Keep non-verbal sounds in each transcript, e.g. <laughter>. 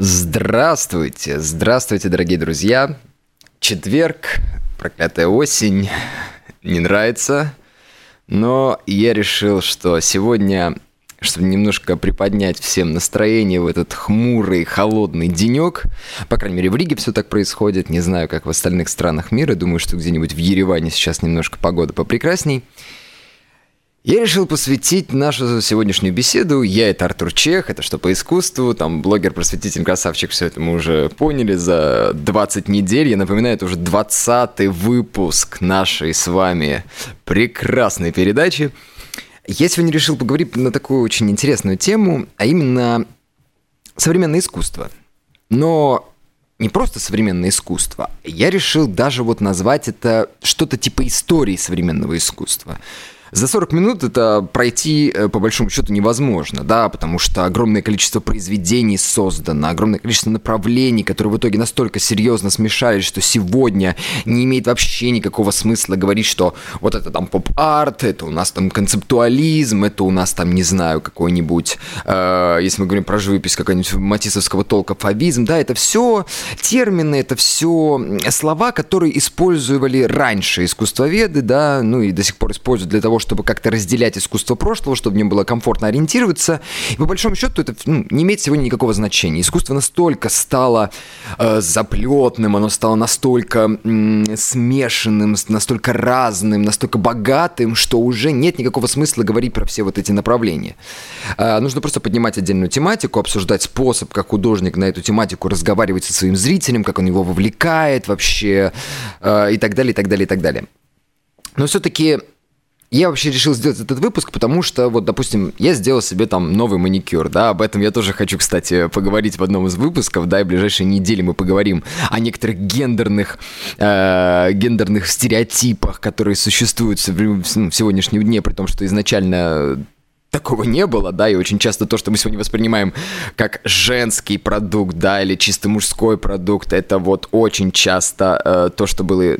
Здравствуйте, здравствуйте, дорогие друзья. Четверг, проклятая осень, не нравится, но я решил, что сегодня, чтобы немножко приподнять всем настроение в этот хмурый, холодный денек, по крайней мере, в Риге все так происходит, не знаю, как в остальных странах мира, думаю, что где-нибудь в Ереване сейчас немножко погода попрекрасней – я решил посвятить нашу сегодняшнюю беседу. Я это Артур Чех, это что по искусству, там блогер-просветитель, красавчик, все это мы уже поняли за 20 недель. Я напоминаю, это уже 20 выпуск нашей с вами прекрасной передачи. Я сегодня решил поговорить на такую очень интересную тему, а именно современное искусство. Но не просто современное искусство, я решил даже вот назвать это что-то типа истории современного искусства. За 40 минут это пройти, э, по большому счету, невозможно, да, потому что огромное количество произведений создано, огромное количество направлений, которые в итоге настолько серьезно смешались, что сегодня не имеет вообще никакого смысла говорить, что вот это там поп-арт, это у нас там концептуализм, это у нас там, не знаю, какой-нибудь, э, если мы говорим про живопись, какой-нибудь матисовского толка фавизм, да, это все термины, это все слова, которые использовали раньше искусствоведы, да, ну и до сих пор используют для того, чтобы как-то разделять искусство прошлого, чтобы мне было комфортно ориентироваться. И по большому счету это ну, не имеет сегодня никакого значения. Искусство настолько стало э, заплетным, оно стало настолько э, смешанным, настолько разным, настолько богатым, что уже нет никакого смысла говорить про все вот эти направления. Э, нужно просто поднимать отдельную тематику, обсуждать способ, как художник на эту тематику разговаривать со своим зрителем, как он его вовлекает вообще, э, и так далее, и так далее, и так далее. Но все-таки я вообще решил сделать этот выпуск, потому что, вот, допустим, я сделал себе там новый маникюр, да, об этом я тоже хочу, кстати, поговорить в одном из выпусков, да, и в ближайшие недели мы поговорим о некоторых гендерных, э, гендерных стереотипах, которые существуют в, ну, в сегодняшнем дне, при том, что изначально такого не было, да, и очень часто то, что мы сегодня воспринимаем как женский продукт, да, или чисто мужской продукт, это вот очень часто э, то, что было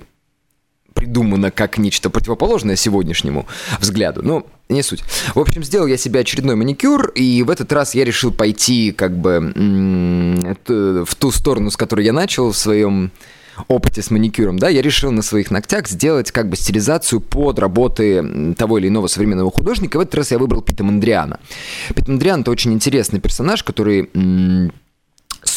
придумано как нечто противоположное сегодняшнему взгляду. Ну, не суть. В общем, сделал я себе очередной маникюр, и в этот раз я решил пойти как бы в ту сторону, с которой я начал в своем опыте с маникюром, да, я решил на своих ногтях сделать как бы стилизацию под работы того или иного современного художника. В этот раз я выбрал Пита Мандриана. Пит Мандриан — это очень интересный персонаж, который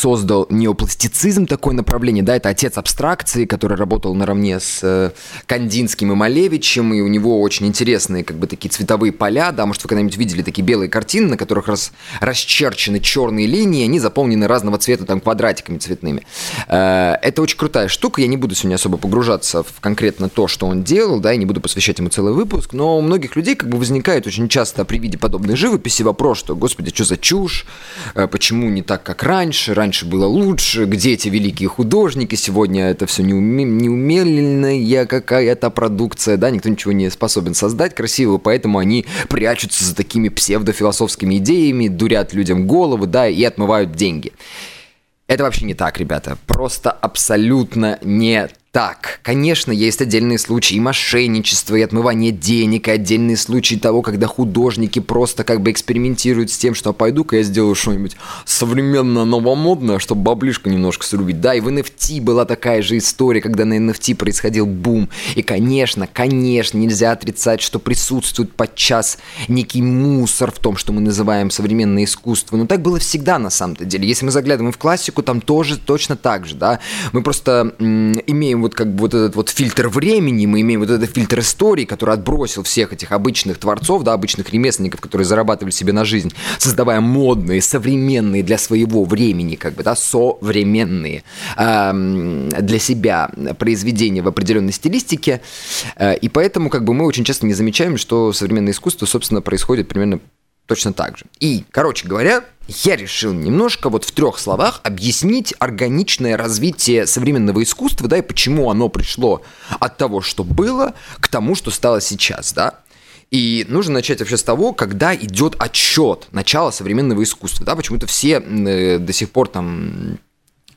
создал неопластицизм, такое направление, да, это отец абстракции, который работал наравне с э, Кандинским и Малевичем, и у него очень интересные, как бы, такие цветовые поля, да, может, вы когда-нибудь видели такие белые картины, на которых рас, расчерчены черные линии, они заполнены разного цвета, там, квадратиками цветными. Э, это очень крутая штука, я не буду сегодня особо погружаться в конкретно то, что он делал, да, и не буду посвящать ему целый выпуск, но у многих людей, как бы, возникает очень часто при виде подобной живописи вопрос, что, господи, что за чушь, э, почему не так, как раньше, раньше было лучше, где эти великие художники, сегодня это все неумельная какая-то продукция, да, никто ничего не способен создать красивого, поэтому они прячутся за такими псевдофилософскими идеями, дурят людям головы, да, и отмывают деньги. Это вообще не так, ребята. Просто абсолютно не так, конечно, есть отдельные случаи мошенничества, и отмывания денег, и отдельные случаи того, когда художники просто как бы экспериментируют с тем, что пойду-ка я сделаю что-нибудь современно новомодное, чтобы баблишко немножко срубить. Да, и в NFT была такая же история, когда на NFT происходил бум. И, конечно, конечно, нельзя отрицать, что присутствует подчас некий мусор в том, что мы называем современное искусство. Но так было всегда на самом-то деле. Если мы заглядываем в классику, там тоже точно так же, да. Мы просто м- имеем вот как бы вот этот вот фильтр времени, мы имеем вот этот фильтр истории, который отбросил всех этих обычных творцов, да, обычных ремесленников, которые зарабатывали себе на жизнь, создавая модные, современные для своего времени, как бы, да, современные э, для себя произведения в определенной стилистике. Э, и поэтому как бы мы очень часто не замечаем, что современное искусство, собственно, происходит примерно точно так же. И, короче говоря, я решил немножко вот в трех словах объяснить органичное развитие современного искусства, да, и почему оно пришло от того, что было, к тому, что стало сейчас, да. И нужно начать вообще с того, когда идет отчет начала современного искусства, да, почему-то все э, до сих пор там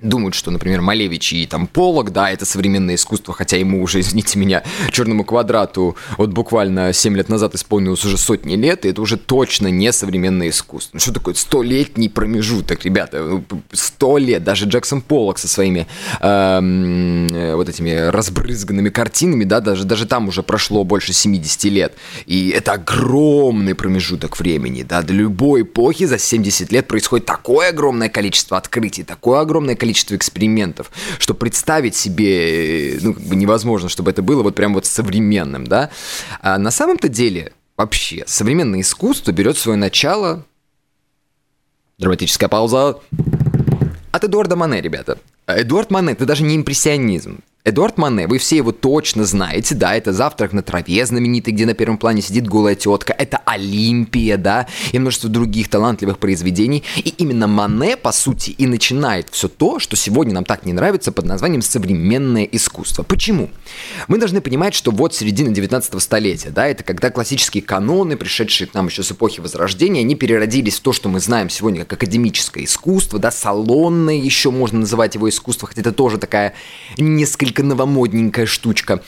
думают, что, например, Малевич и там Полок, да, это современное искусство, хотя ему уже, <laughs> извините меня, черному квадрату вот буквально 7 лет назад исполнилось уже сотни лет, и это уже точно не современное искусство. Ну, что такое столетний промежуток, ребята? Сто лет. Даже Джексон Полок со своими эм, э, вот этими разбрызганными картинами, да, даже, даже там уже прошло больше 70 лет. И это огромный промежуток времени, да, для любой эпохи за 70 лет происходит такое огромное количество открытий, такое огромное количество количество экспериментов, что представить себе, ну, как бы невозможно, чтобы это было вот прям вот современным, да. А на самом-то деле, вообще, современное искусство берет свое начало... Драматическая пауза. От Эдуарда Мане, ребята. Эдуард Мане, это даже не импрессионизм. Эдуард Мане, вы все его точно знаете, да, это «Завтрак на траве» знаменитый, где на первом плане сидит голая тетка, это «Олимпия», да, и множество других талантливых произведений. И именно Мане, по сути, и начинает все то, что сегодня нам так не нравится под названием «современное искусство». Почему? Мы должны понимать, что вот середина 19 столетия, да, это когда классические каноны, пришедшие к нам еще с эпохи Возрождения, они переродились в то, что мы знаем сегодня как академическое искусство, да, салонное еще можно называть его искусство, хотя это тоже такая несколько новомодненькая штучка.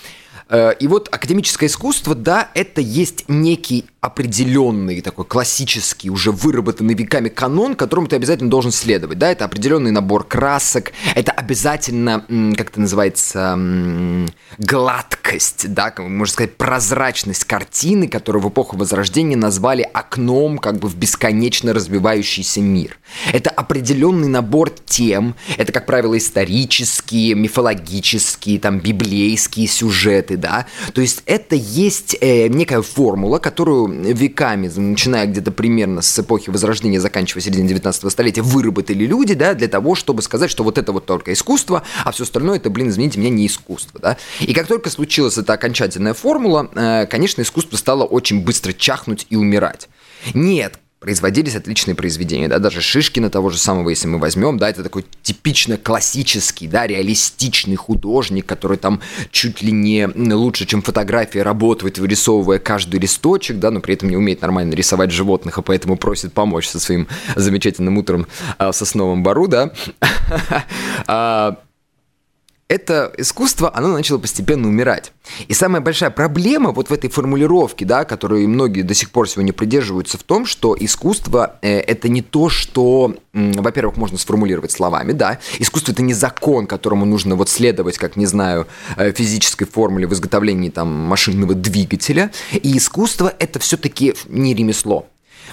Э, и вот академическое искусство, да, это есть некий определенный такой классический, уже выработанный веками канон, которому ты обязательно должен следовать. Да, это определенный набор красок, это обязательно, как это называется, гладкость, да, можно сказать, прозрачность картины, которую в эпоху Возрождения назвали окном как бы в бесконечно развивающийся мир. Это определенный набор тем, это, как правило, исторические, мифологические, там, библейские сюжеты, да, то есть это есть э, некая формула, которую веками, начиная где-то примерно с эпохи Возрождения, заканчивая серединой 19 столетия, выработали люди, да, для того, чтобы сказать, что вот это вот только искусство, а все остальное это, блин, извините меня, не искусство, да. И как только случилась эта окончательная формула, э, конечно, искусство стало очень быстро чахнуть и умирать. Нет, производились отличные произведения, да, даже Шишкина того же самого, если мы возьмем, да, это такой типично классический, да, реалистичный художник, который там чуть ли не лучше, чем фотография, работает, вырисовывая каждый листочек, да, но при этом не умеет нормально рисовать животных, а поэтому просит помочь со своим замечательным утром а, в сосновом бару, да. <laughs> Это искусство, оно начало постепенно умирать. И самая большая проблема вот в этой формулировке, да, которую многие до сих пор сегодня придерживаются, в том, что искусство э, это не то, что, э, во-первых, можно сформулировать словами, да, искусство это не закон, которому нужно вот следовать, как, не знаю, э, физической формуле в изготовлении там машинного двигателя, и искусство это все-таки не ремесло.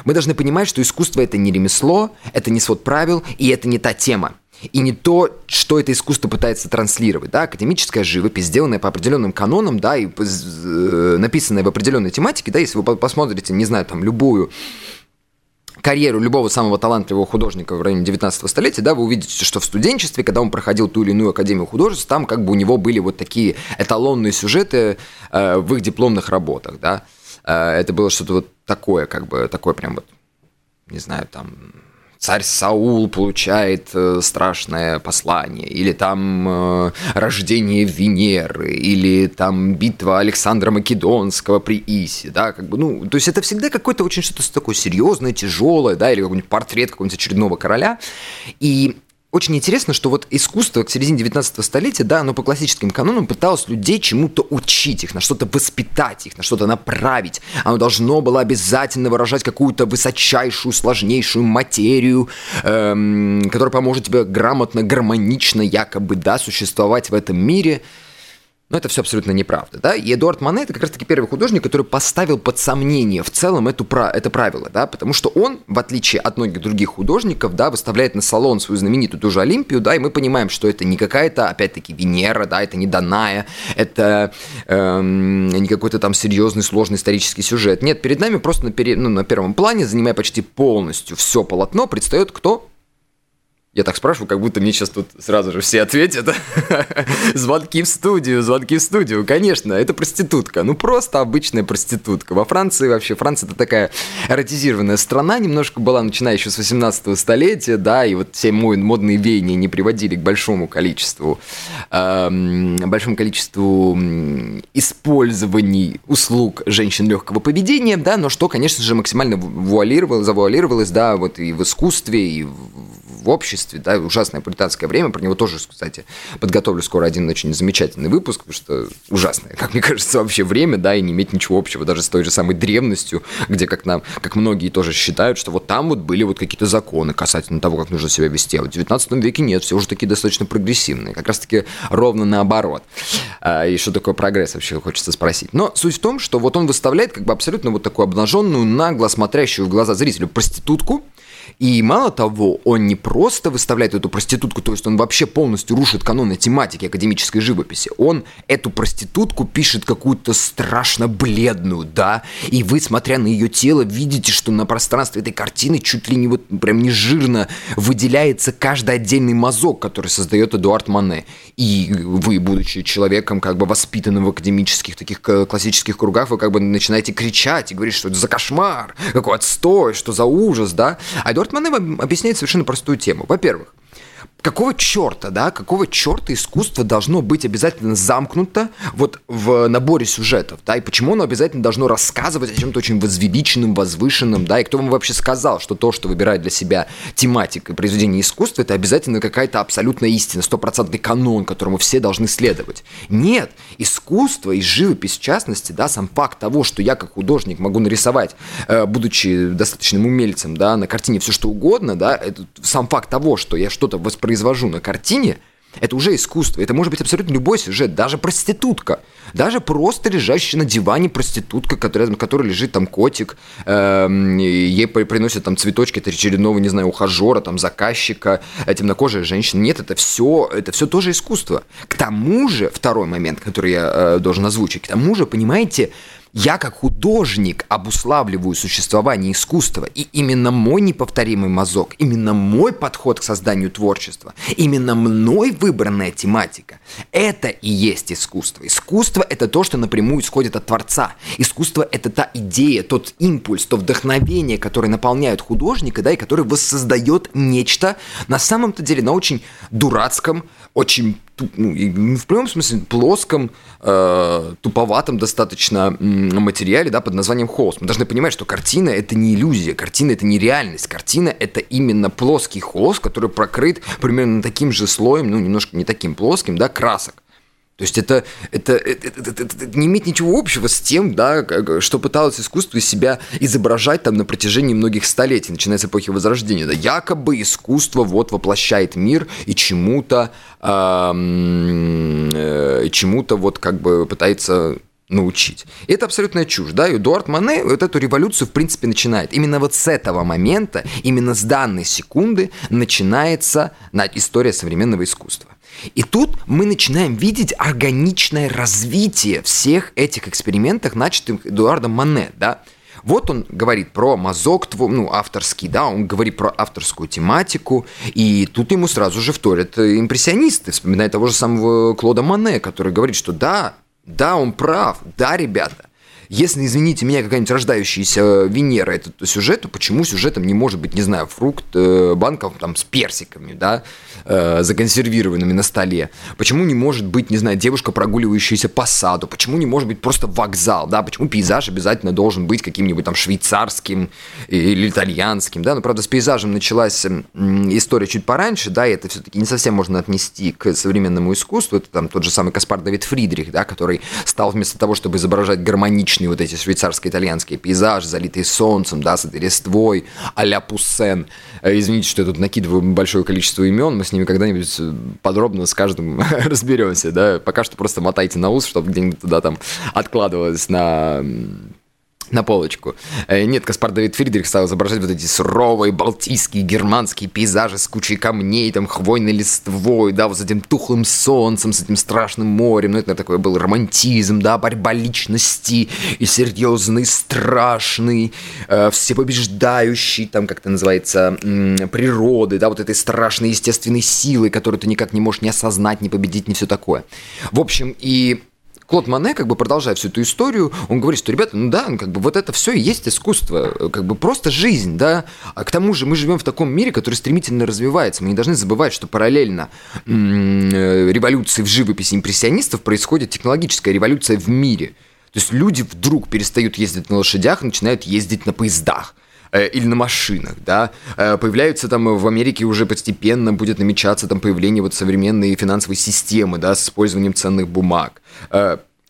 Мы должны понимать, что искусство это не ремесло, это не свод правил, и это не та тема и не то, что это искусство пытается транслировать. Да? Академическая живопись, сделанная по определенным канонам, да, и э, написанная в определенной тематике, да, если вы посмотрите, не знаю, там, любую карьеру любого самого талантливого художника в районе 19 столетия, да, вы увидите, что в студенчестве, когда он проходил ту или иную академию художеств, там как бы у него были вот такие эталонные сюжеты э, в их дипломных работах, да. Э, это было что-то вот такое, как бы, такое прям вот, не знаю, там, царь Саул получает э, страшное послание, или там э, рождение Венеры, или там битва Александра Македонского при Исе, да, как бы, ну, то есть это всегда какое-то очень что-то такое серьезное, тяжелое, да, или какой-нибудь портрет какого-нибудь очередного короля, и очень интересно, что вот искусство к середине 19 столетия, да, оно по классическим канонам пыталось людей чему-то учить их, на что-то воспитать их, на что-то направить. Оно должно было обязательно выражать какую-то высочайшую, сложнейшую материю, эм, которая поможет тебе грамотно, гармонично якобы, да, существовать в этом мире. Но это все абсолютно неправда, да? И Эдуард Мане это как раз-таки первый художник, который поставил под сомнение в целом эту, это правило, да? Потому что он, в отличие от многих других художников, да, выставляет на салон свою знаменитую ту же Олимпию, да, и мы понимаем, что это не какая-то, опять-таки, Венера, да, это не Даная, это эм, не какой-то там серьезный, сложный исторический сюжет. Нет, перед нами просто на, пере, ну, на первом плане, занимая почти полностью все полотно, предстает кто? Я так спрашиваю, как будто мне сейчас тут сразу же все ответят. <laughs> звонки в студию, звонки в студию. Конечно, это проститутка. Ну, просто обычная проститутка. Во Франции вообще, Франция это такая эротизированная страна, немножко была начиная еще с 18 столетия, да, и вот все модные веяния не приводили к большому количеству, эм, большому количеству использований услуг женщин легкого поведения, да, но что, конечно же, максимально вуалировалось, завуалировалось, да, вот и в искусстве, и в в обществе, да, ужасное пуританское время, про него тоже, кстати, подготовлю скоро один очень замечательный выпуск, потому что ужасное, как мне кажется, вообще время, да, и не иметь ничего общего даже с той же самой древностью, где, как нам, как многие тоже считают, что вот там вот были вот какие-то законы касательно того, как нужно себя вести, а в 19 веке нет, все уже такие достаточно прогрессивные, как раз-таки ровно наоборот. А, и что такое прогресс вообще, хочется спросить. Но суть в том, что вот он выставляет как бы абсолютно вот такую обнаженную, нагло смотрящую в глаза зрителю проститутку, и мало того, он не просто выставляет эту проститутку, то есть он вообще полностью рушит каноны тематики академической живописи. Он эту проститутку пишет какую-то страшно бледную, да, и вы, смотря на ее тело, видите, что на пространстве этой картины чуть ли не вот прям не жирно выделяется каждый отдельный мазок, который создает Эдуард Мане. И вы, будучи человеком, как бы воспитанным в академических таких классических кругах, вы как бы начинаете кричать и говорить, что это за кошмар, какой отстой, что за ужас, да. А Эдуард Мане объясняет совершенно простую тему. Во-первых, какого черта, да, какого черта искусство должно быть обязательно замкнуто вот в наборе сюжетов, да, и почему оно обязательно должно рассказывать о чем-то очень возвеличенном, возвышенном, да, и кто вам вообще сказал, что то, что выбирает для себя тематика и произведение искусства, это обязательно какая-то абсолютная истина, стопроцентный канон, которому все должны следовать. Нет, искусство и живопись в частности, да, сам факт того, что я как художник могу нарисовать, э, будучи достаточным умельцем, да, на картине все что угодно, да, это сам факт того, что я что-то воспроизвожу произвожу на картине, это уже искусство. Это может быть абсолютно любой сюжет, даже проститутка. Даже просто лежащая на диване проститутка, которая, на которой лежит там котик, э, ей приносят там цветочки от очередного, не знаю, ухажера, там заказчика, темнокожая женщина. Нет, это все, это все тоже искусство. К тому же, второй момент, который я э, должен озвучить, к тому же, понимаете, я как художник обуславливаю существование искусства, и именно мой неповторимый мазок, именно мой подход к созданию творчества, именно мной выбранная тематика – это и есть искусство. Искусство – это то, что напрямую исходит от Творца. Искусство – это та идея, тот импульс, то вдохновение, которое наполняет художника, да, и который воссоздает нечто на самом-то деле на очень дурацком, очень ну, в прямом смысле плоском, э, туповатом достаточно материале, да, под названием холст. Мы должны понимать, что картина это не иллюзия, картина это не реальность, картина это именно плоский холст, который прокрыт примерно таким же слоем, ну немножко не таким плоским, да, красок. То есть это, это, это, это, это, это не имеет ничего общего с тем, да, что пыталось искусство из себя изображать там на протяжении многих столетий, начиная с эпохи Возрождения. Да, якобы искусство вот воплощает мир и чему-то, э, чему-то вот как бы пытается научить. И это абсолютная чушь, да, и Эдуард Мане вот эту революцию, в принципе, начинает. Именно вот с этого момента, именно с данной секунды начинается история современного искусства. И тут мы начинаем видеть органичное развитие всех этих экспериментов, начатых Эдуардом Мане, да. Вот он говорит про мазок, ну, авторский, да, он говорит про авторскую тематику, и тут ему сразу же вторят импрессионисты, вспоминая того же самого Клода Мане, который говорит, что да, да, он прав, да, ребята, если, извините меня, какая-нибудь рождающаяся Венера это сюжет, то почему сюжетом не может быть, не знаю, фрукт э, банков там с персиками, да, э, законсервированными на столе? Почему не может быть, не знаю, девушка, прогуливающаяся по саду? Почему не может быть просто вокзал, да? Почему пейзаж обязательно должен быть каким-нибудь там швейцарским или итальянским, да? Но, правда, с пейзажем началась история чуть пораньше, да, и это все-таки не совсем можно отнести к современному искусству. Это там тот же самый Каспар Давид Фридрих, да, который стал вместо того, чтобы изображать гармоничный типичные вот эти швейцарско-итальянские пейзажи, залитые солнцем, да, с этой листвой, а-ля Пуссен. Э, извините, что я тут накидываю большое количество имен, мы с ними когда-нибудь э, подробно с каждым <laughs> разберемся, да. Пока что просто мотайте на ус, чтобы где-нибудь туда там откладывалось на на полочку. Э, нет, Каспар Давид Фридрих стал изображать вот эти суровые балтийские германские пейзажи с кучей камней, там, хвойной листвой, да, вот с этим тухлым солнцем, с этим страшным морем. Ну, это такой был романтизм, да, борьба личности и серьезный, страшный, э, всепобеждающий, там, как это называется, природы, да, вот этой страшной естественной силы, которую ты никак не можешь не осознать, не победить, не все такое. В общем, и Клод Мане, как бы продолжая всю эту историю, он говорит, что, ребята, ну да, ну как бы вот это все и есть искусство, как бы просто жизнь, да. А к тому же мы живем в таком мире, который стремительно развивается. Мы не должны забывать, что параллельно м-м, революции в живописи импрессионистов происходит технологическая революция в мире. То есть люди вдруг перестают ездить на лошадях начинают ездить на поездах э, или на машинах, да, э, появляются там в Америке уже постепенно будет намечаться там появление вот современной финансовой системы, да, с использованием ценных бумаг.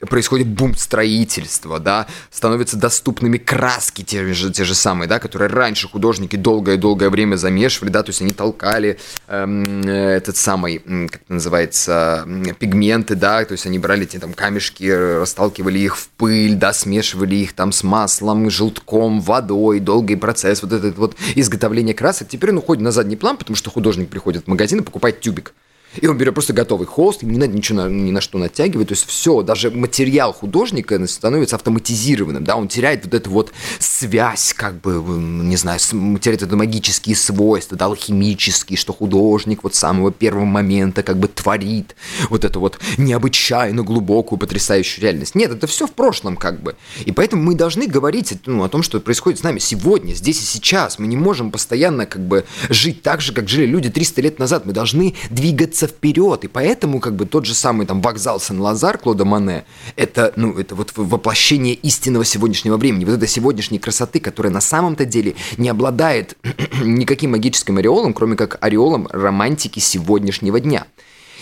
Э, происходит бум строительства, да, становятся доступными краски те же, те же самые, да, которые раньше художники долгое-долгое время замешивали, да, то есть они толкали эм, этот самый, как это называется, пигменты, да, то есть они брали эти там камешки, расталкивали их в пыль, да, смешивали их там с маслом, желтком, водой, долгий процесс, вот этот вот изготовление красок, теперь он уходит на задний план, потому что художник приходит в магазин и покупает тюбик, и он берет просто готовый холст, ему не надо ничего на, ни на что натягивать. То есть все, даже материал художника становится автоматизированным, да, он теряет вот эту вот связь, как бы, не знаю, теряет это магические свойства, да, алхимические, что художник вот с самого первого момента как бы творит вот эту вот необычайно глубокую, потрясающую реальность. Нет, это все в прошлом как бы. И поэтому мы должны говорить ну, о том, что происходит с нами сегодня, здесь и сейчас. Мы не можем постоянно как бы жить так же, как жили люди 300 лет назад. Мы должны двигаться двигаться вперед. И поэтому как бы тот же самый там вокзал Сен-Лазар Клода Мане, это, ну, это вот воплощение истинного сегодняшнего времени. Вот этой сегодняшней красоты, которая на самом-то деле не обладает <clears throat> никаким магическим ореолом, кроме как ореолом романтики сегодняшнего дня.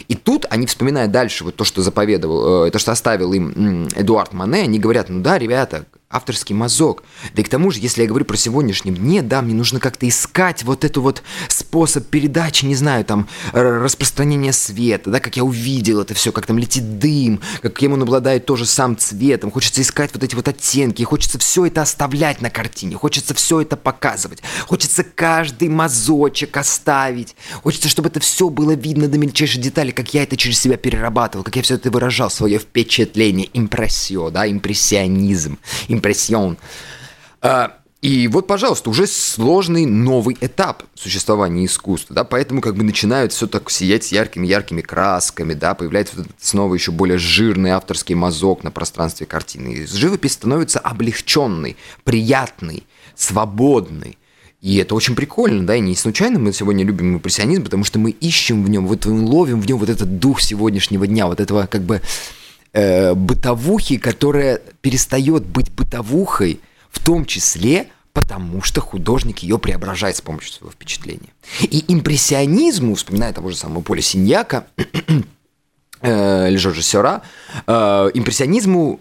И тут они, вспоминая дальше вот то, что заповедовал, э, то, что оставил им Эдуард Мане, они говорят, ну да, ребята, авторский мазок. Да и к тому же, если я говорю про сегодняшнем дне, да, мне нужно как-то искать вот эту вот способ передачи, не знаю, там, распространения света, да, как я увидел это все, как там летит дым, каким он обладает тоже сам цветом. Хочется искать вот эти вот оттенки, хочется все это оставлять на картине, хочется все это показывать, хочется каждый мазочек оставить, хочется, чтобы это все было видно до мельчайшей детали, как я это через себя перерабатывал, как я все это выражал, свое впечатление, импрессио, да, импрессионизм, импрессион. А, и вот, пожалуйста, уже сложный новый этап существования искусства, да, поэтому как бы начинают все так сиять яркими-яркими красками, да, появляется вот этот снова еще более жирный авторский мазок на пространстве картины. И живопись становится облегченной, приятной, свободной. И это очень прикольно, да, и не случайно мы сегодня любим импрессионизм, потому что мы ищем в нем, вот мы ловим в нем вот этот дух сегодняшнего дня, вот этого как бы э, бытовухи, которая перестает быть бытовухой, в том числе потому что художник ее преображает с помощью своего впечатления. И импрессионизму, вспоминая того же самого Поля Синьяка, или Жоржа Сера, э, импрессионизму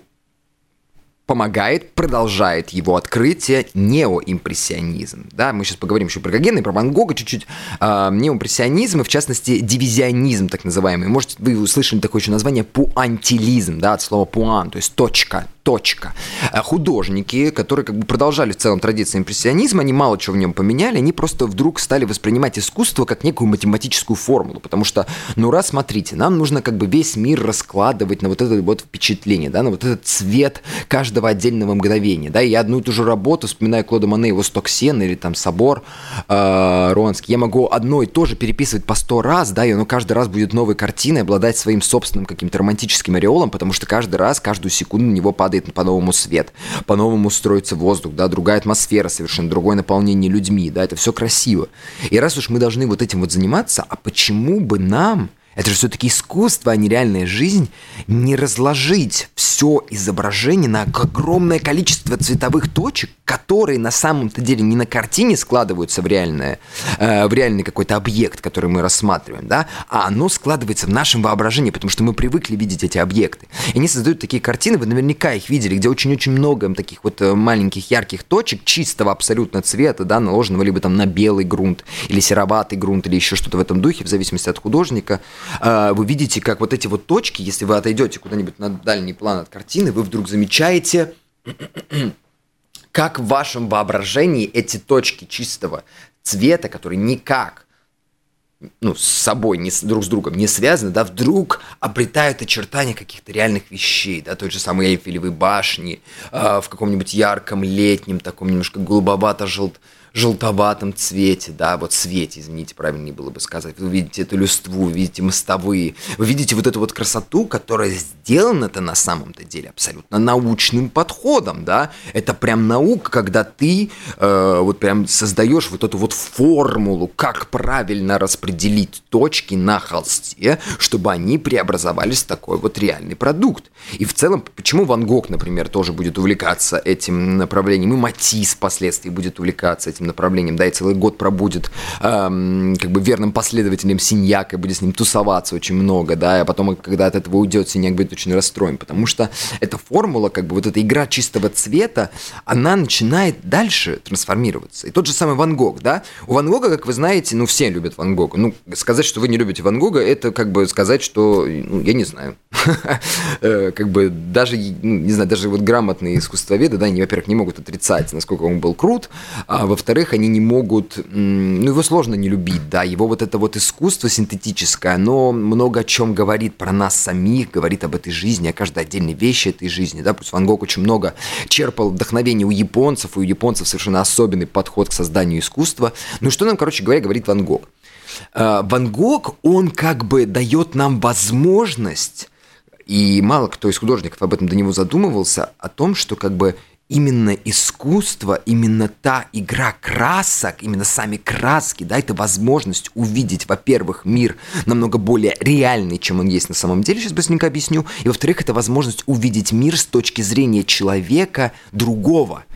помогает, продолжает его открытие неоимпрессионизм. Да, мы сейчас поговорим еще про Гогена и про Ван Гога чуть-чуть. А, неоимпрессионизм, и в частности дивизионизм так называемый. Может, вы услышали такое еще название пуантилизм, да, от слова пуан, то есть точка, точка. Э, художники, которые как бы продолжали в целом традиции импрессионизма, они мало чего в нем поменяли, они просто вдруг стали воспринимать искусство как некую математическую формулу, потому что, ну раз, смотрите, нам нужно как бы весь мир раскладывать на вот это вот впечатление, да, на вот этот цвет каждого отдельного мгновения, да, я одну и ту же работу, вспоминая Клода Мане, его «Стоксен» или там «Собор» э, Руанский, я могу одно и то же переписывать по сто раз, да, и оно каждый раз будет новой картиной, обладать своим собственным каким-то романтическим ореолом, потому что каждый раз, каждую секунду на него падает по-новому свет, по-новому строится воздух, да, другая атмосфера совершенно, другое наполнение людьми, да, это все красиво. И раз уж мы должны вот этим вот заниматься, а почему бы нам это же все-таки искусство, а не реальная жизнь. Не разложить все изображение на огромное количество цветовых точек, которые на самом-то деле не на картине складываются в, реальное, э, в реальный какой-то объект, который мы рассматриваем, да, а оно складывается в нашем воображении, потому что мы привыкли видеть эти объекты. И они создают такие картины, вы наверняка их видели, где очень-очень много таких вот э, маленьких ярких точек, чистого абсолютно цвета, да, наложенного либо там на белый грунт, или сероватый грунт, или еще что-то в этом духе, в зависимости от художника. А, вы видите, как вот эти вот точки, если вы отойдете куда-нибудь на дальний план от картины, вы вдруг замечаете, <clears throat> как в вашем воображении эти точки чистого цвета, которые никак ну, с собой, не с, друг с другом не связаны, да, вдруг обретают очертания каких-то реальных вещей, да, той же самой Эйфелевой башни, э, в каком-нибудь ярком летнем, таком немножко голубовато-желтом, желтоватом цвете, да, вот цвете, извините, правильнее было бы сказать. Вы видите эту листву, вы видите мостовые, вы видите вот эту вот красоту, которая сделана-то на самом-то деле абсолютно научным подходом, да. Это прям наука, когда ты э, вот прям создаешь вот эту вот формулу, как правильно распределить точки на холсте, чтобы они преобразовались в такой вот реальный продукт. И в целом, почему Ван Гог, например, тоже будет увлекаться этим направлением, и Матис впоследствии будет увлекаться этим этим направлением, да, и целый год пробудет эм, как бы верным последователем Синьяка, будет с ним тусоваться очень много, да, а потом, когда от этого уйдет, Синьяк будет очень расстроен, потому что эта формула, как бы вот эта игра чистого цвета, она начинает дальше трансформироваться. И тот же самый Ван Гог, да, у Ван Гога, как вы знаете, ну, все любят Ван Гога, ну, сказать, что вы не любите Ван Гога, это как бы сказать, что, ну, я не знаю, <laughs> э, как бы даже, ну, не знаю, даже вот грамотные искусствоведы, да, они, во-первых, не могут отрицать, насколько он был крут, а во-вторых, они не могут, ну, его сложно не любить, да, его вот это вот искусство синтетическое, оно много о чем говорит про нас самих, говорит об этой жизни, о каждой отдельной вещи этой жизни, да, пусть Ван Гог очень много черпал вдохновение у японцев, у японцев совершенно особенный подход к созданию искусства. Ну, что нам, короче говоря, говорит Ван Гог? А, Ван Гог, он как бы дает нам возможность и мало кто из художников об этом до него задумывался, о том, что как бы именно искусство, именно та игра красок, именно сами краски, да, это возможность увидеть, во-первых, мир намного более реальный, чем он есть на самом деле, сейчас быстренько объясню, и во-вторых, это возможность увидеть мир с точки зрения человека другого –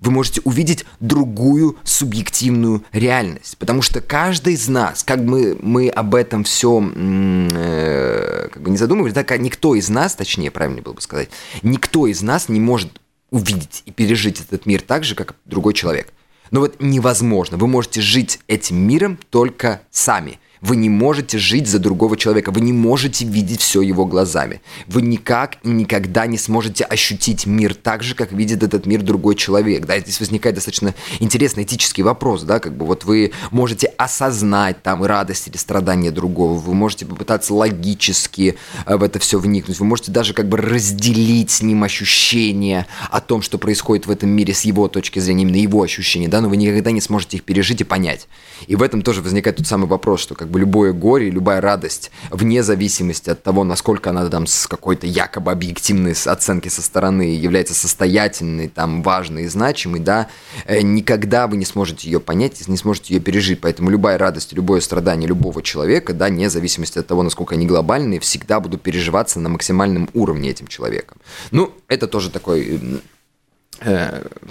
вы можете увидеть другую субъективную реальность. Потому что каждый из нас, как мы, мы об этом все э, как бы не задумывались, так никто из нас, точнее, правильно было бы сказать, никто из нас не может увидеть и пережить этот мир так же, как другой человек. Но вот невозможно. Вы можете жить этим миром только сами – вы не можете жить за другого человека, вы не можете видеть все его глазами. Вы никак и никогда не сможете ощутить мир так же, как видит этот мир другой человек. Да, здесь возникает достаточно интересный этический вопрос, да, как бы вот вы можете осознать там радость или страдания другого, вы можете попытаться логически э, в это все вникнуть, вы можете даже как бы разделить с ним ощущения о том, что происходит в этом мире с его точки зрения, именно его ощущения, да, но вы никогда не сможете их пережить и понять. И в этом тоже возникает тот самый вопрос, что как бы любое горе, любая радость, вне зависимости от того, насколько она там с какой-то якобы объективной оценки со стороны является состоятельной, там, важной и значимой, да, э, никогда вы не сможете ее понять, не сможете ее пережить. Поэтому любая радость, любое страдание любого человека, да, вне зависимости от того, насколько они глобальные, всегда будут переживаться на максимальном уровне этим человеком. Ну, это тоже такой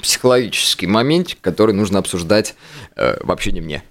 психологический момент, который нужно обсуждать э, вообще не мне.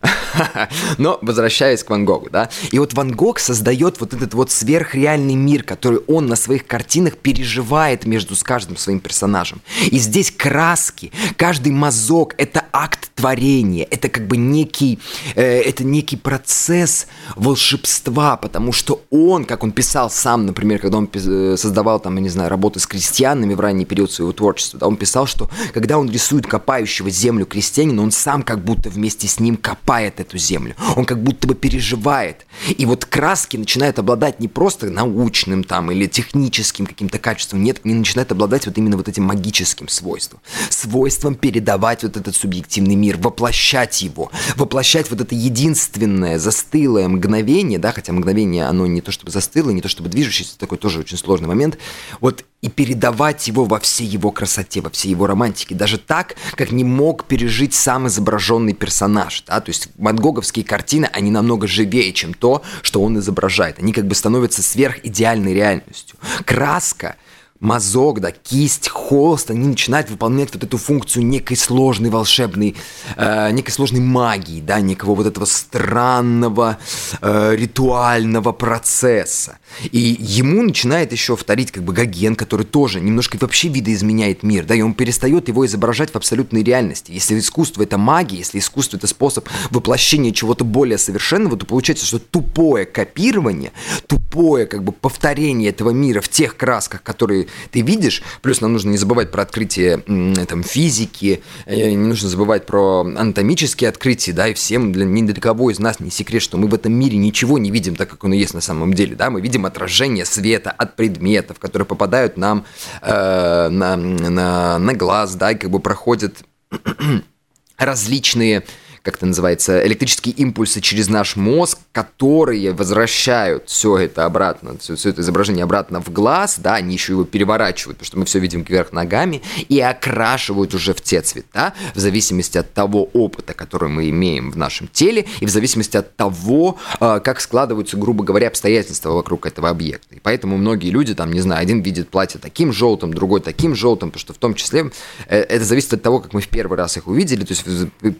<laughs> Но возвращаясь к Ван Гогу, да. И вот Ван Гог создает вот этот вот сверхреальный мир, который он на своих картинах переживает между с каждым своим персонажем. И здесь краски, каждый мазок — это акт творения, это как бы некий, э, это некий процесс волшебства, потому что он, как он писал сам, например, когда он э, создавал там, я не знаю, работы с крестьянами в ранний период своего творчества, да, он писал, что когда он рисует копающего землю крестьянина, он сам как будто вместе с ним копает эту землю. Он как будто бы переживает. И вот краски начинают обладать не просто научным там или техническим каким-то качеством, нет, они начинают обладать вот именно вот этим магическим свойством. Свойством передавать вот этот субъективный мир, воплощать его, воплощать вот это единственное застылое мгновение, да, хотя мгновение, оно не то чтобы застыло, не то чтобы движущееся, такой тоже очень сложный момент, вот и передавать его во всей его красоте, во всей его романтике, даже так, как не мог пережить сам изображенный персонаж. Да? То есть ван картины, они намного живее, чем то, что он изображает. Они как бы становятся сверхидеальной реальностью. Краска – мазок, да, кисть, холст, они начинают выполнять вот эту функцию некой сложной волшебной, э, некой сложной магии, да, некого вот этого странного э, ритуального процесса. И ему начинает еще вторить как бы Гоген, который тоже немножко вообще видоизменяет мир, да, и он перестает его изображать в абсолютной реальности. Если искусство это магия, если искусство это способ воплощения чего-то более совершенного, то получается, что тупое копирование, тупое как бы повторение этого мира в тех красках, которые ты видишь. Плюс нам нужно не забывать про открытие там, физики, э, не нужно забывать про анатомические открытия, да, и всем, для, ни для кого из нас не секрет, что мы в этом мире ничего не видим так, как оно есть на самом деле, да, мы видим отражение света от предметов, которые попадают нам э, на, на, на глаз, да, и как бы проходят <clears throat> различные как это называется, электрические импульсы через наш мозг, которые возвращают все это обратно, все, все это изображение обратно в глаз, да, они еще его переворачивают, потому что мы все видим кверх ногами, и окрашивают уже в те цвета, в зависимости от того опыта, который мы имеем в нашем теле, и в зависимости от того, а, как складываются, грубо говоря, обстоятельства вокруг этого объекта. И поэтому многие люди, там, не знаю, один видит платье таким желтым, другой таким желтым, потому что в том числе э, это зависит от того, как мы в первый раз их увидели, то есть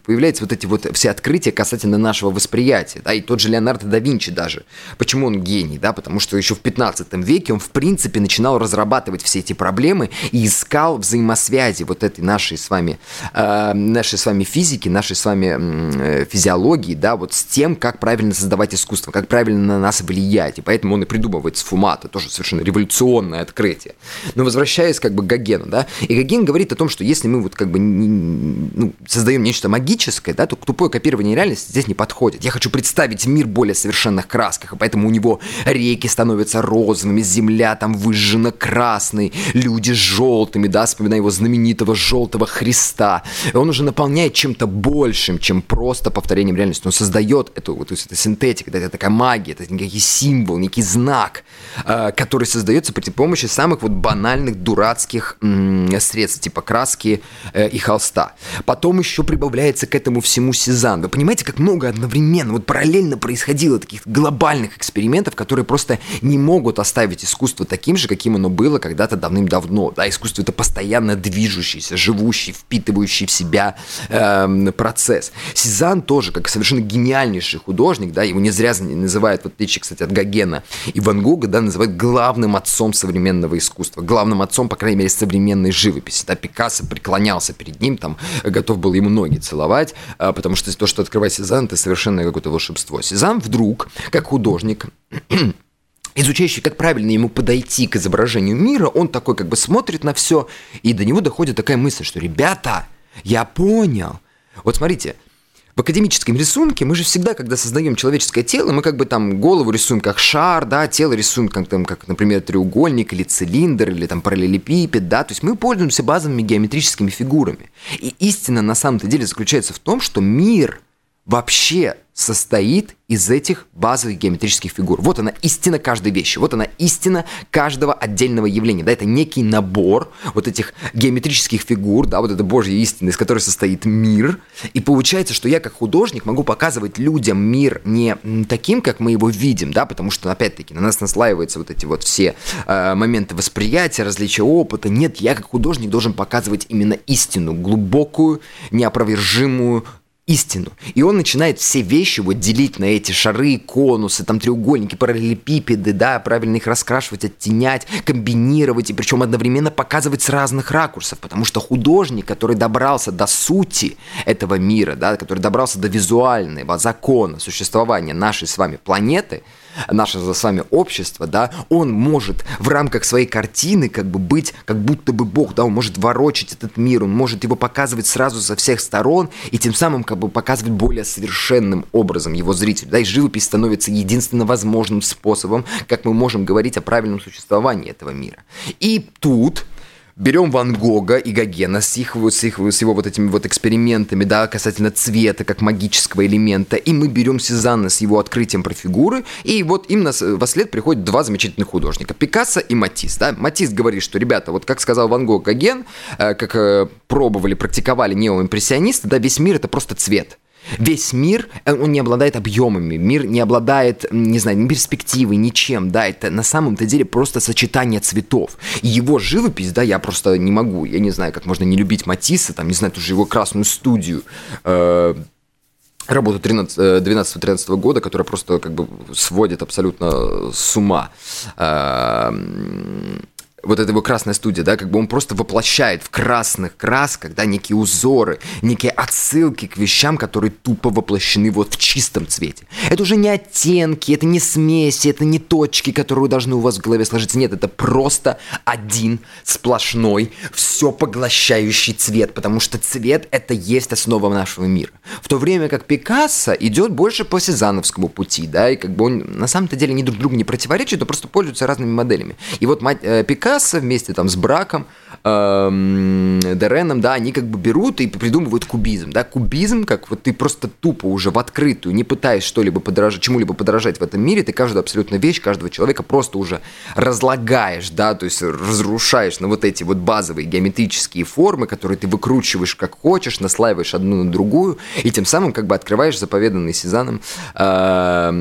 появляются вот эти вот все открытия касательно нашего восприятия, да, и тот же Леонардо да Винчи даже. Почему он гений, да, потому что еще в 15 веке он, в принципе, начинал разрабатывать все эти проблемы и искал взаимосвязи вот этой нашей с вами, э, нашей с вами физики, нашей с вами э, физиологии, да, вот с тем, как правильно создавать искусство, как правильно на нас влиять, и поэтому он и придумывает сфуматы, тоже совершенно революционное открытие. Но возвращаясь как бы к Гогену, да, и Гоген говорит о том, что если мы вот как бы ну, создаем нечто магическое, да, то тупое копирование реальности здесь не подходит. Я хочу представить мир более совершенных красках, и поэтому у него реки становятся розовыми, земля там выжжена красной, люди желтыми, да, вспоминая его знаменитого желтого Христа. Он уже наполняет чем-то большим, чем просто повторением реальности. Он создает эту, то есть это синтетика, это такая магия, это некий символ, некий знак, э, который создается при помощи самых вот банальных, дурацких средств, типа краски э, и холста. Потом еще прибавляется к этому всему Сезанн. Вы понимаете, как много одновременно, вот параллельно происходило таких глобальных экспериментов, которые просто не могут оставить искусство таким же, каким оно было когда-то давным-давно. Да, искусство это постоянно движущийся, живущий, впитывающий в себя э, процесс. Сезанн тоже, как совершенно гениальнейший художник, да, его не зря называют, в отличие, кстати, от Гогена и Ван Гога, да, называют главным отцом современного искусства, главным отцом, по крайней мере, современной живописи. Да, Пикассо преклонялся перед ним, там, готов был ему ноги целовать, а, потому что то, что открывает Сезанн, это совершенно какое-то волшебство. Сезанн вдруг, как художник, <clears throat> изучающий, как правильно ему подойти к изображению мира, он такой как бы смотрит на все, и до него доходит такая мысль, что, ребята, я понял. Вот смотрите, в академическом рисунке мы же всегда, когда создаем человеческое тело, мы как бы там голову рисуем как шар, да, тело рисуем как, там, как например, треугольник или цилиндр, или там параллелепипед, да, то есть мы пользуемся базовыми геометрическими фигурами. И истина на самом-то деле заключается в том, что мир вообще состоит из этих базовых геометрических фигур. Вот она истина каждой вещи, вот она истина каждого отдельного явления. Да, это некий набор вот этих геометрических фигур, да, вот это Божья истина, из которой состоит мир. И получается, что я как художник могу показывать людям мир не таким, как мы его видим, да, потому что, опять-таки, на нас наслаиваются вот эти вот все э, моменты восприятия, различия опыта. Нет, я как художник должен показывать именно истину, глубокую, неопровержимую, истину. И он начинает все вещи вот делить на эти шары, конусы, там треугольники, параллелепипеды, да, правильно их раскрашивать, оттенять, комбинировать, и причем одновременно показывать с разных ракурсов, потому что художник, который добрался до сути этого мира, да, который добрался до визуального закона существования нашей с вами планеты – наше с вами общество, да, он может в рамках своей картины как бы быть как будто бы Бог, да, он может ворочать этот мир, он может его показывать сразу со всех сторон и тем самым как бы показывать более совершенным образом его зрителю, да, и живопись становится единственно возможным способом, как мы можем говорить о правильном существовании этого мира. И тут берем Ван Гога и Гогена с, их, с, их, с его вот этими вот экспериментами, да, касательно цвета как магического элемента, и мы берем Сезанна с его открытием про фигуры, и вот им нас во след приходят два замечательных художника, Пикассо и Матис, да. Матис говорит, что, ребята, вот как сказал Ван Гог Гоген, э, как э, пробовали, практиковали неоимпрессионисты, да, весь мир это просто цвет. Весь мир, э, он не обладает объемами, мир не обладает, не знаю, ни перспективой, ничем, да, это на самом-то деле просто сочетание цветов. И его живопись, да, я просто не могу, я не знаю, как можно не любить Матисса, там, не знаю, ту же его красную студию, э, работу 12-13 э, года, которая просто как бы сводит абсолютно с ума. Э, вот эта его красная студия, да, как бы он просто воплощает в красных красках, да, некие узоры, некие отсылки к вещам, которые тупо воплощены вот в чистом цвете. Это уже не оттенки, это не смеси, это не точки, которые должны у вас в голове сложиться. Нет, это просто один сплошной, все поглощающий цвет, потому что цвет это есть основа нашего мира. В то время как Пикассо идет больше по Сезановскому пути, да, и как бы он на самом-то деле не друг другу не противоречит, но просто пользуются разными моделями. И вот мать, э, Пикассо Пикассо вместе там с Браком эм, Дереном, да, они как бы берут и придумывают кубизм, да, кубизм, как вот ты просто тупо уже в открытую, не пытаясь что-либо подорожать, чему-либо подорожать в этом мире, ты каждую абсолютно вещь, каждого человека просто уже разлагаешь, да, то есть разрушаешь на вот эти вот базовые геометрические формы, которые ты выкручиваешь как хочешь, наслаиваешь одну на другую, и тем самым как бы открываешь заповеданный Сезаном э,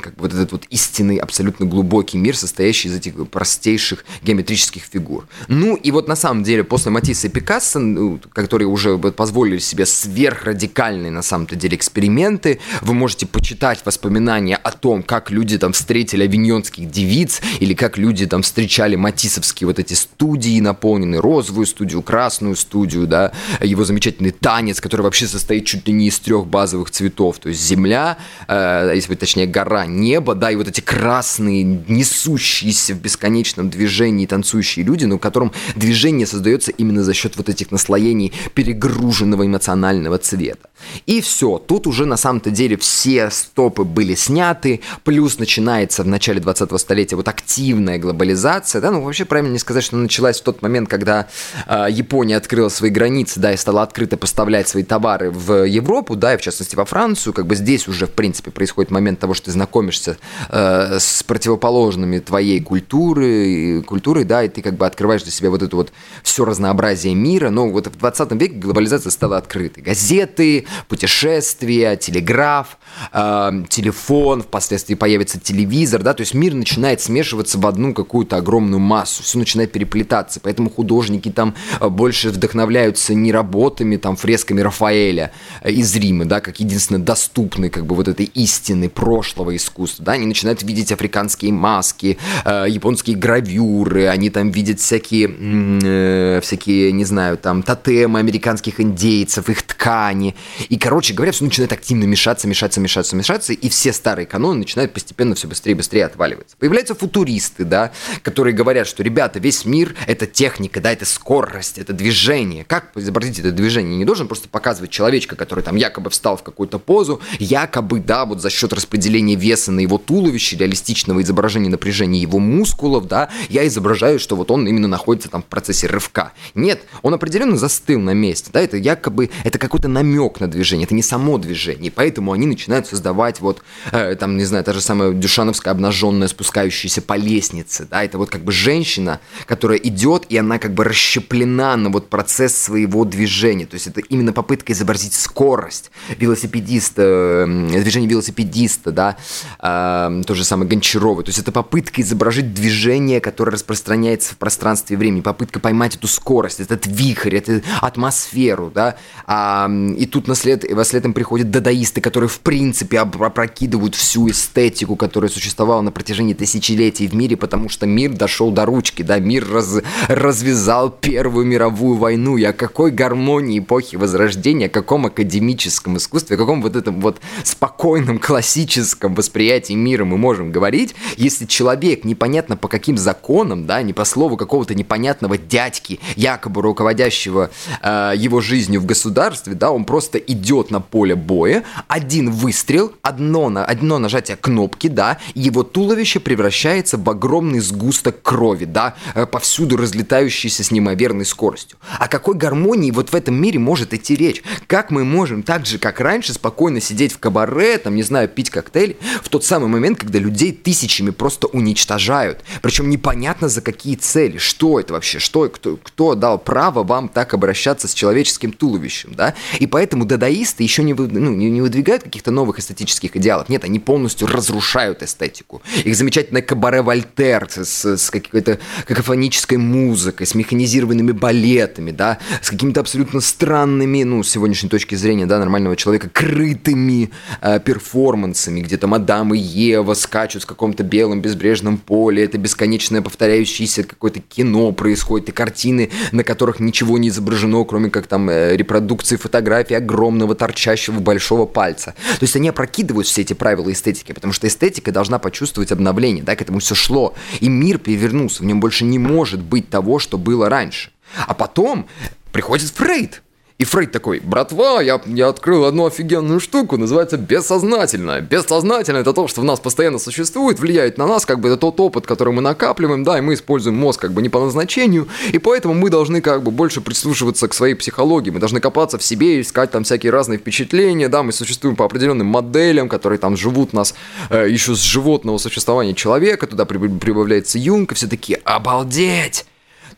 как бы вот этот вот истинный, абсолютно глубокий мир, состоящий из этих простейших геометрических фигур. Ну и вот на самом деле после Матисса и Пикассо, которые уже позволили себе сверхрадикальные на самом-то деле эксперименты, вы можете почитать воспоминания о том, как люди там встретили авиньонских девиц, или как люди там встречали матисовские вот эти студии, наполненные розовую студию, красную студию, да, его замечательный танец, который вообще состоит чуть ли не из трех базовых цветов, то есть земля, э, если быть точнее гора, небо, да, и вот эти красные, несущиеся в бесконечном движении танцующие люди, но в движение создается именно за счет вот этих наслоений перегруженного эмоционального цвета. И все, тут уже на самом-то деле все стопы были сняты, плюс начинается в начале 20-го столетия вот активная глобализация, да, ну вообще правильно не сказать, что началась в тот момент, когда э, Япония открыла свои границы, да, и стала открыто поставлять свои товары в Европу, да, и в частности во Францию, как бы здесь уже, в принципе, происходит момент того, что ты знакомишься э, с противоположными твоей культуры, культурой, да, и ты как бы открываешь для себя вот это вот все разнообразие мира, но вот в 20 веке глобализация стала открытой. Газеты, путешествия, телеграф, э, телефон, впоследствии появится телевизор, да, то есть мир начинает смешиваться в одну какую-то огромную массу, все начинает переплетаться, поэтому художники там э, больше вдохновляются не работами, там, фресками Рафаэля э, из Рима, да, как единственно доступны, как бы, вот этой истины прошлого искусства, да, они начинают видеть африканские маски, э, японские гравюры, они там видят всякие, э, всякие, не знаю, там, тотемы американских индейцев, их ткани, и, короче говоря, все начинает активно мешаться, мешаться, мешаться, мешаться, и все старые каноны начинают постепенно все быстрее и быстрее отваливаться. Появляются футуристы, да, которые говорят, что, ребята, весь мир — это техника, да, это скорость, это движение. Как изобразить это движение? Не должен просто показывать человечка, который там якобы встал в какую-то позу, якобы, да, вот за счет распределения веса на его туловище, реалистичного изображения напряжения его мускулов, да, я изображаю, что вот он именно находится там в процессе рывка. Нет, он определенно застыл на месте, да, это якобы, это какой-то намек на движение, это не само движение, поэтому они начинают создавать вот, э, там, не знаю, та же самая дюшановская обнаженная, спускающаяся по лестнице, да, это вот как бы женщина, которая идет, и она как бы расщеплена на вот процесс своего движения, то есть это именно попытка изобразить скорость велосипедиста, э, движение велосипедиста, да, э, то же самое Гончарова, то есть это попытка изображить движение, которое распространяется в пространстве и времени, попытка поймать эту скорость, этот вихрь, эту атмосферу, да, а, и тут наслед, во след им приходят дадаисты, которые в принципе опрокидывают всю эстетику, которая существовала на протяжении тысячелетий в мире, потому что мир дошел до ручки, да, мир раз, развязал Первую мировую войну, и о какой гармонии эпохи Возрождения, о каком академическом искусстве, о каком вот этом вот спокойном классическом восприятии мира мы можем говорить, если человек непонятно по каким законам, да, не по слову какого-то непонятного дядьки, якобы руководящего э, его жизнью в государстве, да, он просто идет на поле боя, один выстрел, одно, на, одно нажатие кнопки, да, его туловище превращается в огромный сгусток крови, да, э, повсюду разлетающийся с неимоверной скоростью. О какой гармонии вот в этом мире может идти речь? Как мы можем так же, как раньше, спокойно сидеть в кабаре, там, не знаю, пить коктейли, в тот самый момент, когда людей тысячами просто уничтожают. Причем непонятно за какие цели, что это вообще, что, кто, кто дал право вам так обращаться с человеческим туловищем, да? И поэтому дадаисты еще не, ну, не, не выдвигают каких-то новых эстетических идеалов. Нет, они полностью разрушают эстетику. Их замечательное кабаре Вольтер с, с какой-то какофонической музыкой, с механизированными балетами, да, с какими-то абсолютно странными, ну, с сегодняшней точки зрения, да, нормального человека, крытыми э, перформансами, где там Адам и Ева скачут в каком-то белом безбрежном поле, это бесконечное повторяющееся какое-то кино происходит, и картины, на которых ничего не изображено, кроме как там э, репродукции фотографий огромного торчащего большого пальца. То есть они опрокидывают все эти правила эстетики, потому что эстетика должна почувствовать обновление, да, к этому все шло, и мир перевернулся, в нем больше не может быть того, что было раньше. А потом приходит Фрейд, И Фрейд такой, братва, я, я открыл одну офигенную штуку, называется бессознательное. Бессознательное это то, что в нас постоянно существует, влияет на нас, как бы это тот опыт, который мы накапливаем, да, и мы используем мозг как бы не по назначению, и поэтому мы должны как бы больше прислушиваться к своей психологии, мы должны копаться в себе, искать там всякие разные впечатления, да, мы существуем по определенным моделям, которые там живут нас э, еще с животного существования человека, туда прибавляется Юнг, и все такие, обалдеть!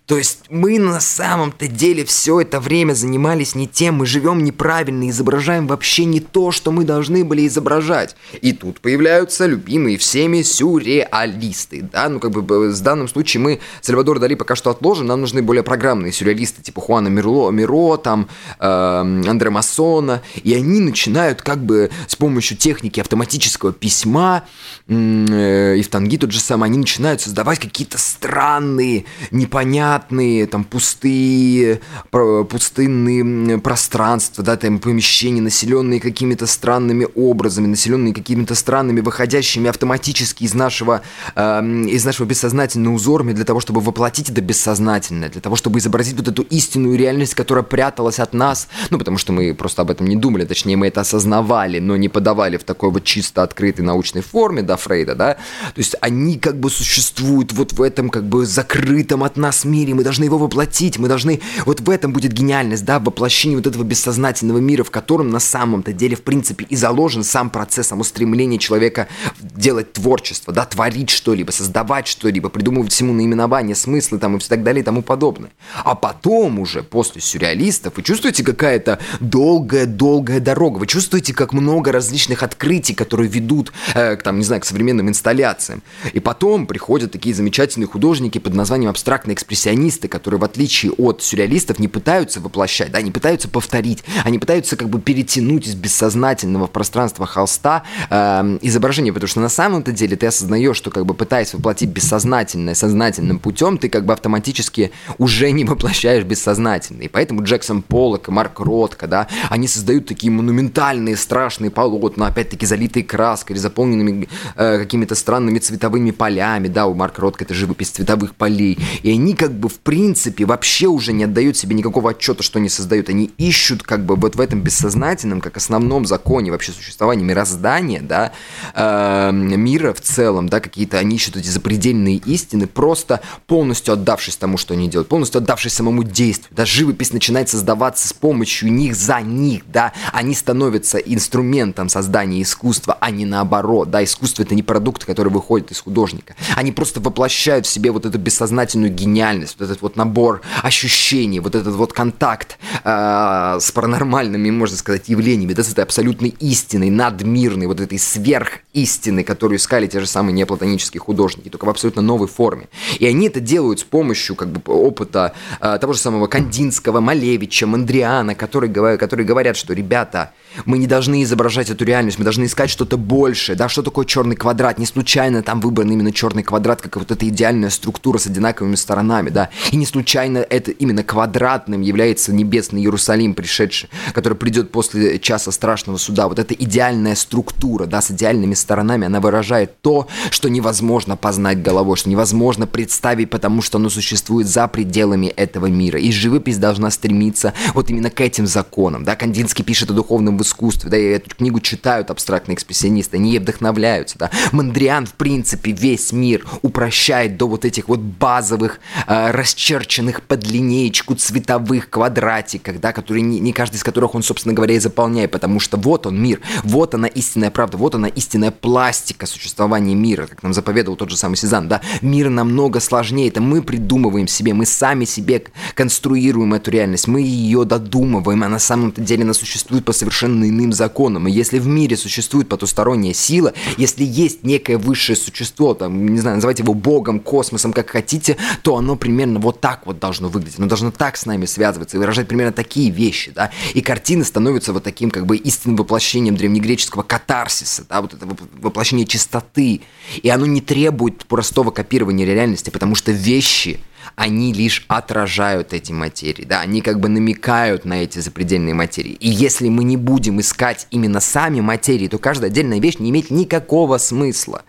То есть мы на самом-то деле все это время занимались не тем, мы живем неправильно, изображаем вообще не то, что мы должны были изображать. И тут появляются любимые всеми сюрреалисты, да, ну как бы в данном случае мы Сальвадор Дали пока что отложим, нам нужны более программные сюрреалисты, типа Хуана Мирло, Миро, там, э, Андре Массона, и они начинают как бы с помощью техники автоматического письма, э, и в Танги тот же самый, они начинают создавать какие-то странные, непонятные непонятные, там, пустые, пустынные пространства, да, там, помещения, населенные какими-то странными образами, населенные какими-то странными, выходящими автоматически из нашего, э, из нашего бессознательного узорами для того, чтобы воплотить это бессознательное, для того, чтобы изобразить вот эту истинную реальность, которая пряталась от нас, ну, потому что мы просто об этом не думали, точнее, мы это осознавали, но не подавали в такой вот чисто открытой научной форме, да, Фрейда, да, то есть они как бы существуют вот в этом как бы закрытом от нас мире, мире, мы должны его воплотить, мы должны... Вот в этом будет гениальность, да, воплощение вот этого бессознательного мира, в котором на самом-то деле, в принципе, и заложен сам процесс, само стремление человека делать творчество, да, творить что-либо, создавать что-либо, придумывать всему наименование, смыслы там и так далее и тому подобное. А потом уже, после сюрреалистов, вы чувствуете какая-то долгая-долгая дорога, вы чувствуете, как много различных открытий, которые ведут э, к, там, не знаю, к современным инсталляциям. И потом приходят такие замечательные художники под названием абстрактный экспрессионизм, импрессионисты, которые в отличие от сюрреалистов не пытаются воплощать, да, не пытаются повторить, они пытаются как бы перетянуть из бессознательного в пространство холста э, изображение, потому что на самом-то деле ты осознаешь, что как бы пытаясь воплотить бессознательное сознательным путем, ты как бы автоматически уже не воплощаешь бессознательное. И поэтому Джексон Поллок и Марк Ротко, да, они создают такие монументальные страшные полотна, опять-таки залитые краской заполненными э, какими-то странными цветовыми полями, да, у Марка Ротко это живопись цветовых полей, и они как бы бы в принципе вообще уже не отдают себе никакого отчета, что они создают. Они ищут как бы вот в этом бессознательном, как основном законе вообще существования мироздания, да, э, мира в целом, да, какие-то они ищут эти запредельные истины, просто полностью отдавшись тому, что они делают, полностью отдавшись самому действию. Да, живопись начинает создаваться с помощью них, за них, да, они становятся инструментом создания искусства, а не наоборот, да, искусство это не продукт, который выходит из художника. Они просто воплощают в себе вот эту бессознательную гениальность, вот этот вот набор ощущений, вот этот вот контакт э, с паранормальными, можно сказать, явлениями, да, с этой абсолютной истиной, надмирной, вот этой сверхистины, которую искали те же самые неоплатонические художники, только в абсолютно новой форме. И они это делают с помощью как бы опыта э, того же самого Кандинского, Малевича, Мандриана, которые, которые говорят, что, ребята, мы не должны изображать эту реальность, мы должны искать что-то большее, да, что такое черный квадрат, не случайно там выбран именно черный квадрат, как вот эта идеальная структура с одинаковыми сторонами, да, и не случайно это именно квадратным является небесный Иерусалим, пришедший, который придет после часа страшного суда, вот эта идеальная структура, да, с идеальными сторонами, она выражает то, что невозможно познать головой, что невозможно представить, потому что оно существует за пределами этого мира, и живопись должна стремиться вот именно к этим законам, да, Кандинский пишет о духовном искусстве, да, и эту книгу читают абстрактные экспрессионисты, они ей вдохновляются, да. Мандриан, в принципе, весь мир упрощает до вот этих вот базовых, э, расчерченных под линеечку цветовых квадратиков, да, которые не, не каждый из которых он, собственно говоря, и заполняет, потому что вот он мир, вот она истинная правда, вот она истинная пластика существования мира, как нам заповедовал тот же самый Сезанн, да. Мир намного сложнее, это мы придумываем себе, мы сами себе конструируем эту реальность, мы ее додумываем, а на самом-то деле она существует по совершенно иным законам. И если в мире существует потусторонняя сила, если есть некое высшее существо, там, не знаю, называйте его богом, космосом, как хотите, то оно примерно вот так вот должно выглядеть. Оно должно так с нами связываться и выражать примерно такие вещи, да. И картины становятся вот таким как бы истинным воплощением древнегреческого катарсиса, да, вот это воплощение чистоты. И оно не требует простого копирования реальности, потому что вещи – они лишь отражают эти материи, да, они как бы намекают на эти запредельные материи. И если мы не будем искать именно сами материи, то каждая отдельная вещь не имеет никакого смысла.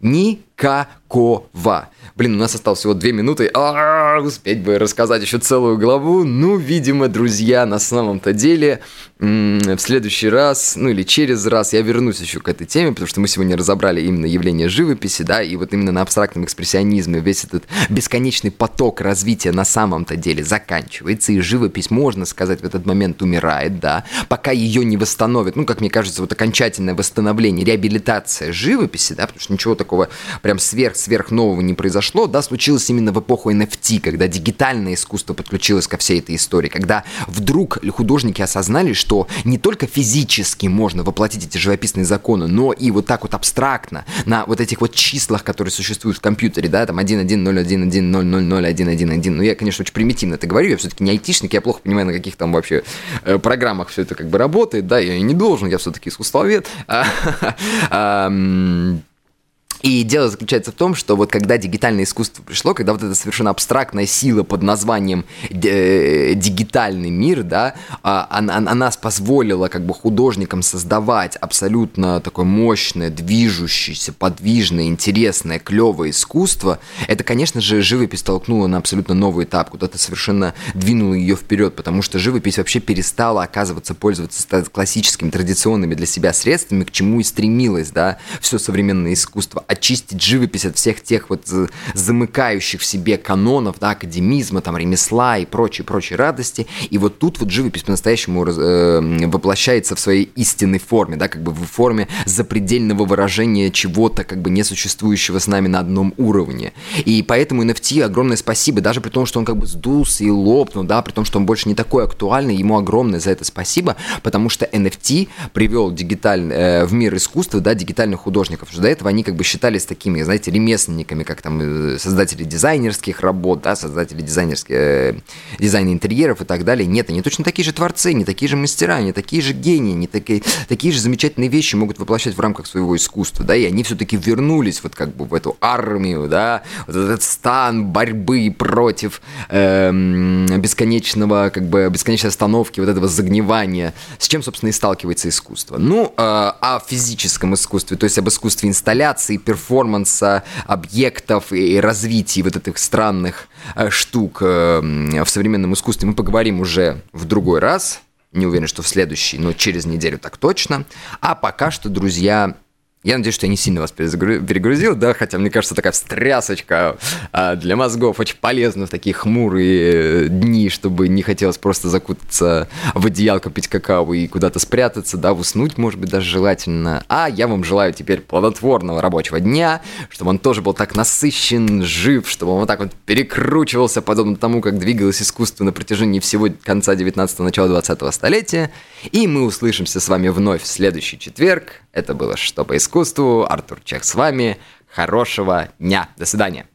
Ни какова. Блин, у нас осталось всего две минуты. А, успеть бы рассказать еще целую главу. Ну, видимо, друзья, на самом-то деле, в следующий раз, ну или через раз я вернусь еще к этой теме, потому что мы сегодня разобрали именно явление живописи, да, и вот именно на абстрактном экспрессионизме весь этот бесконечный поток развития на самом-то деле заканчивается, и живопись, можно сказать, в этот момент умирает, да, пока ее не восстановят. Ну, как мне кажется, вот окончательное восстановление, реабилитация живописи, да, потому что ничего такого прям сверх-сверх нового не произошло, да, случилось именно в эпоху NFT, когда дигитальное искусство подключилось ко всей этой истории, когда вдруг художники осознали, что не только физически можно воплотить эти живописные законы, но и вот так вот абстрактно на вот этих вот числах, которые существуют в компьютере, да, там 1.1.0.1.1.0.0.1.1.1. Ну, я, конечно, очень примитивно это говорю, я все-таки не айтишник, я плохо понимаю, на каких там вообще э, программах все это как бы работает, да, я не должен, я все-таки искусствовед. <laughs> И дело заключается в том, что вот когда дигитальное искусство пришло, когда вот эта совершенно абстрактная сила под названием э, дигитальный мир, да, а, она, она позволила как бы художникам создавать абсолютно такое мощное, движущееся, подвижное, интересное, клевое искусство, это, конечно же, живопись толкнула на абсолютно новый этап, куда-то совершенно двинула ее вперед, потому что живопись вообще перестала оказываться пользоваться классическими, традиционными для себя средствами, к чему и стремилась, да, все современное искусство очистить живопись от всех тех вот замыкающих в себе канонов, да, академизма, там, ремесла и прочей-прочей радости. И вот тут вот живопись по-настоящему э, воплощается в своей истинной форме, да, как бы в форме запредельного выражения чего-то, как бы несуществующего с нами на одном уровне. И поэтому NFT огромное спасибо, даже при том, что он как бы сдулся и лопнул, да, при том, что он больше не такой актуальный, ему огромное за это спасибо, потому что NFT привел дигиталь, э, в мир искусства, да, дигитальных художников, до этого они как бы считались такими, знаете, ремесленниками, как там э, создатели дизайнерских работ, да, создатели дизайнерских, э, дизайна интерьеров и так далее. Нет, они точно такие же творцы, не такие же мастера, не такие же гении, не такие, такие же замечательные вещи могут воплощать в рамках своего искусства, да, и они все-таки вернулись вот как бы в эту армию, да, вот этот стан борьбы против э, бесконечного, как бы, бесконечной остановки, вот этого загнивания, с чем, собственно, и сталкивается искусство. Ну, э, о физическом искусстве, то есть об искусстве инсталляции, перформанса, объектов и развития вот этих странных э, штук э, в современном искусстве мы поговорим уже в другой раз. Не уверен, что в следующий, но через неделю так точно. А пока что, друзья, я надеюсь, что я не сильно вас перегрузил, да, хотя мне кажется, такая встрясочка а, для мозгов очень полезна в такие хмурые э, дни, чтобы не хотелось просто закутаться в одеялко, пить какао и куда-то спрятаться, да, уснуть, может быть, даже желательно. А я вам желаю теперь плодотворного рабочего дня, чтобы он тоже был так насыщен, жив, чтобы он вот так вот перекручивался, подобно тому, как двигалось искусство на протяжении всего конца 19-го, начала 20-го столетия. И мы услышимся с вами вновь в следующий четверг. Это было «Что по искусству». Артур Чех с вами. Хорошего дня. До свидания.